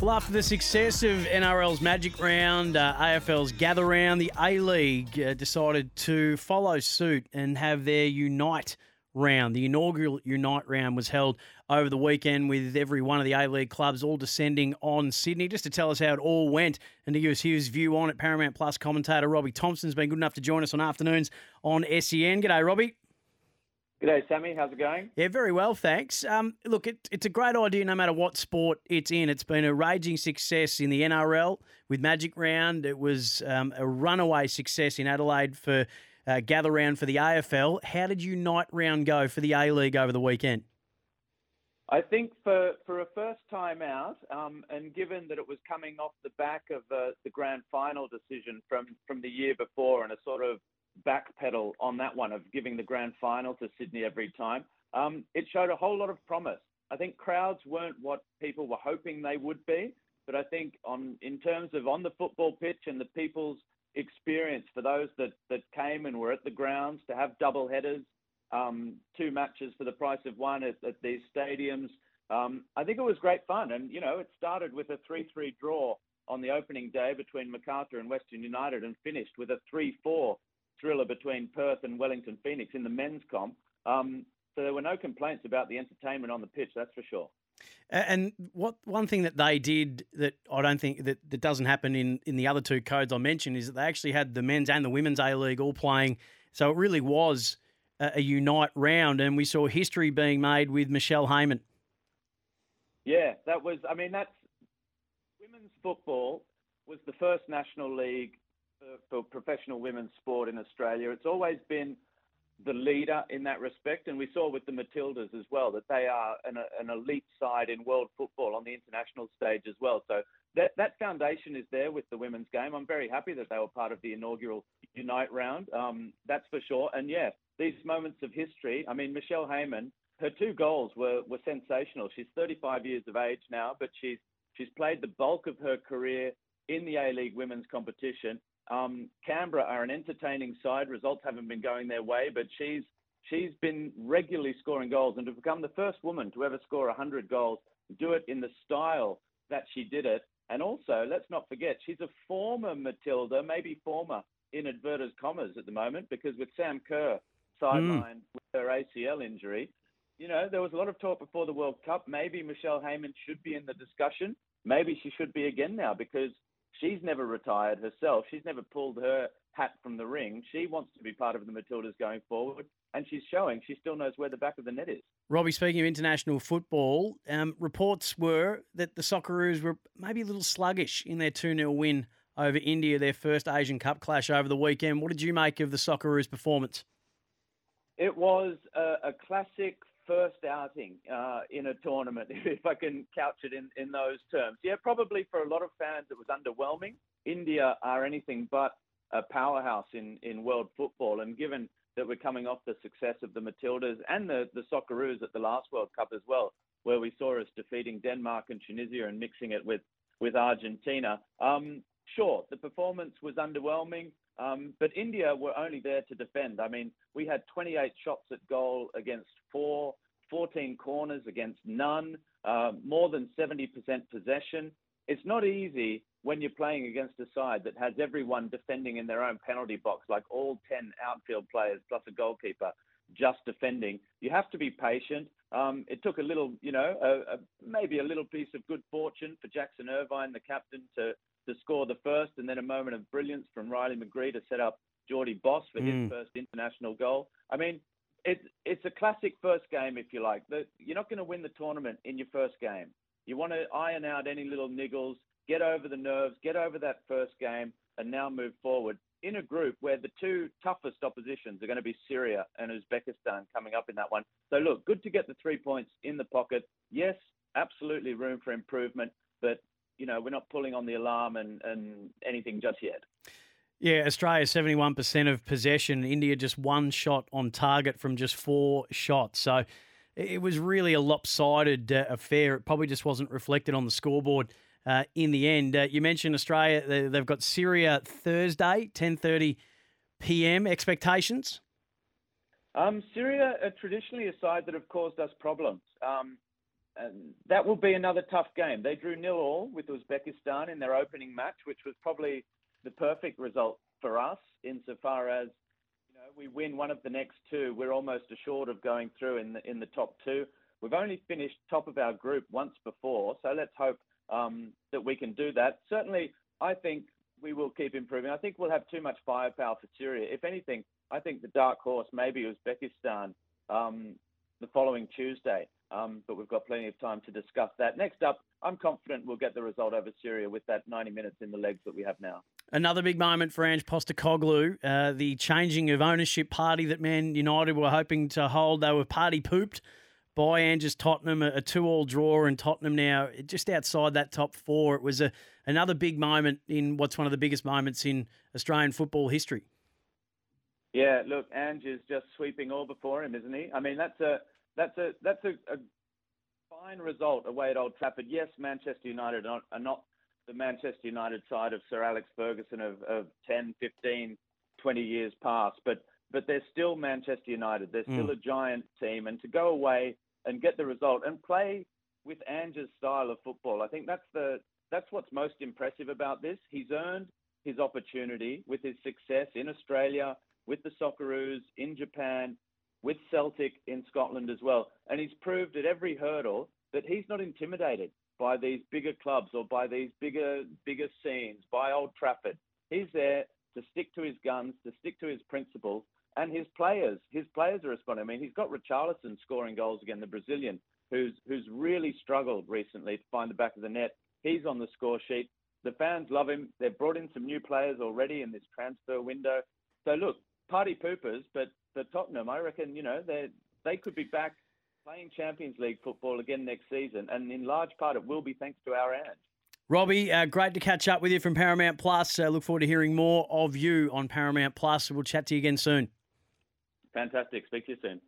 Well, after the success of NRL's Magic Round, uh, AFL's Gather Round, the A League uh, decided to follow suit and have their Unite Round. The inaugural Unite Round was held over the weekend with every one of the A League clubs all descending on Sydney. Just to tell us how it all went and to give us his view on it, Paramount Plus commentator Robbie Thomson's been good enough to join us on afternoons on SEN. G'day, Robbie. G'day, Sammy. How's it going? Yeah, very well, thanks. Um, look, it, it's a great idea no matter what sport it's in. It's been a raging success in the NRL with Magic Round. It was um, a runaway success in Adelaide for uh, Gather Round for the AFL. How did Unite Round go for the A League over the weekend? I think for, for a first time out, um, and given that it was coming off the back of uh, the grand final decision from, from the year before and a sort of backpedal on that one of giving the grand final to Sydney every time. Um, it showed a whole lot of promise. I think crowds weren't what people were hoping they would be, but I think on in terms of on the football pitch and the people's experience for those that, that came and were at the grounds to have double headers, um, two matches for the price of one at, at these stadiums. Um, I think it was great fun. And, you know, it started with a 3 3 draw on the opening day between Macarthur and Western United and finished with a 3 4 thriller between Perth and Wellington Phoenix in the men's comp. Um, so there were no complaints about the entertainment on the pitch, that's for sure. And what one thing that they did that I don't think that, that doesn't happen in, in the other two codes I mentioned is that they actually had the men's and the women's A League all playing. So it really was a, a unite round, and we saw history being made with Michelle Heyman. Yeah, that was. I mean, that's women's football was the first national league for professional women's sport in Australia. It's always been the leader in that respect, and we saw with the Matildas as well that they are an, an elite side in world football on the international stage as well. So that that foundation is there with the women's game. I'm very happy that they were part of the inaugural Unite round. Um, that's for sure. And yeah, these moments of history. I mean, Michelle Heyman, her two goals were were sensational. She's 35 years of age now, but she's she's played the bulk of her career in the A League women's competition. Um, Canberra are an entertaining side. Results haven't been going their way, but she's she's been regularly scoring goals, and to become the first woman to ever score 100 goals, do it in the style that she did it, and also let's not forget she's a former Matilda, maybe former in inverted commas at the moment, because with Sam Kerr sidelined mm. with her ACL injury, you know there was a lot of talk before the World Cup. Maybe Michelle Heyman should be in the discussion. Maybe she should be again now because She's never retired herself. She's never pulled her hat from the ring. She wants to be part of the Matildas going forward, and she's showing she still knows where the back of the net is. Robbie, speaking of international football, um, reports were that the Socceroos were maybe a little sluggish in their 2 0 win over India, their first Asian Cup clash over the weekend. What did you make of the Socceroos' performance? It was a, a classic first outing uh, in a tournament, if I can couch it in, in those terms. Yeah, probably for a lot of fans it was underwhelming. India are anything but a powerhouse in, in world football, and given that we're coming off the success of the Matildas and the, the Socceroos at the last World Cup as well, where we saw us defeating Denmark and Tunisia and mixing it with, with Argentina. Um, sure, the performance was underwhelming. Um, but India were only there to defend. I mean, we had 28 shots at goal against four, 14 corners against none, uh, more than 70% possession. It's not easy when you're playing against a side that has everyone defending in their own penalty box, like all 10 outfield players plus a goalkeeper just defending. You have to be patient. Um, it took a little, you know, a, a, maybe a little piece of good fortune for Jackson Irvine, the captain, to to score the first, and then a moment of brilliance from Riley McGree to set up Jordy Bos for mm. his first international goal. I mean, it's it's a classic first game, if you like. The, you're not going to win the tournament in your first game. You want to iron out any little niggles, get over the nerves, get over that first game, and now move forward in a group where the two toughest oppositions are going to be Syria and Uzbekistan coming up in that one. So look, good to get the three points in the pocket. Yes, absolutely room for improvement, but you know, we're not pulling on the alarm and, and anything just yet. Yeah, Australia 71% of possession. India just one shot on target from just four shots. So it was really a lopsided uh, affair. It probably just wasn't reflected on the scoreboard uh, in the end. Uh, you mentioned Australia. They've got Syria Thursday, 10.30 p.m. Expectations? Um, Syria are traditionally a side that have caused us problems. Um, that will be another tough game. They drew nil all with Uzbekistan in their opening match, which was probably the perfect result for us insofar as you know we win one of the next two. We're almost assured of going through in the in the top two. We've only finished top of our group once before, so let's hope um, that we can do that. Certainly, I think we will keep improving. I think we'll have too much firepower for Syria. If anything, I think the dark horse maybe Uzbekistan um, the following Tuesday. Um, but we've got plenty of time to discuss that. Next up, I'm confident we'll get the result over Syria with that 90 minutes in the legs that we have now. Another big moment for Ange Postecoglou, uh, the changing of ownership party that Man United were hoping to hold. They were party pooped by Ange's Tottenham, a, two-all draw, and Tottenham now just outside that top four. It was a another big moment in what's one of the biggest moments in Australian football history. Yeah, look, Ange is just sweeping all before him, isn't he? I mean, that's a that's a that's a, a fine result away at Old Trafford. Yes, Manchester United are, are not the Manchester United side of Sir Alex Ferguson of, of 10, 15, 20 years past, but but they're still Manchester United. They're still mm. a giant team, and to go away and get the result and play with Ange's style of football, I think that's the that's what's most impressive about this. He's earned his opportunity with his success in Australia, with the Socceroos, in Japan, with Celtic in Scotland as well. And he's proved at every hurdle that he's not intimidated by these bigger clubs or by these bigger bigger scenes, by Old Trafford. He's there to stick to his guns, to stick to his principles, and his players, his players are responding. I mean, he's got Richarlison scoring goals again, the Brazilian, who's who's really struggled recently to find the back of the net. He's on the score sheet. The fans love him. They've brought in some new players already in this transfer window. So look, party poopers, but for Tottenham, I reckon you know they they could be back playing Champions League football again next season, and in large part it will be thanks to our Ange. Robbie, uh, great to catch up with you from Paramount Plus. Uh, look forward to hearing more of you on Paramount Plus. We'll chat to you again soon. Fantastic. Speak to you soon.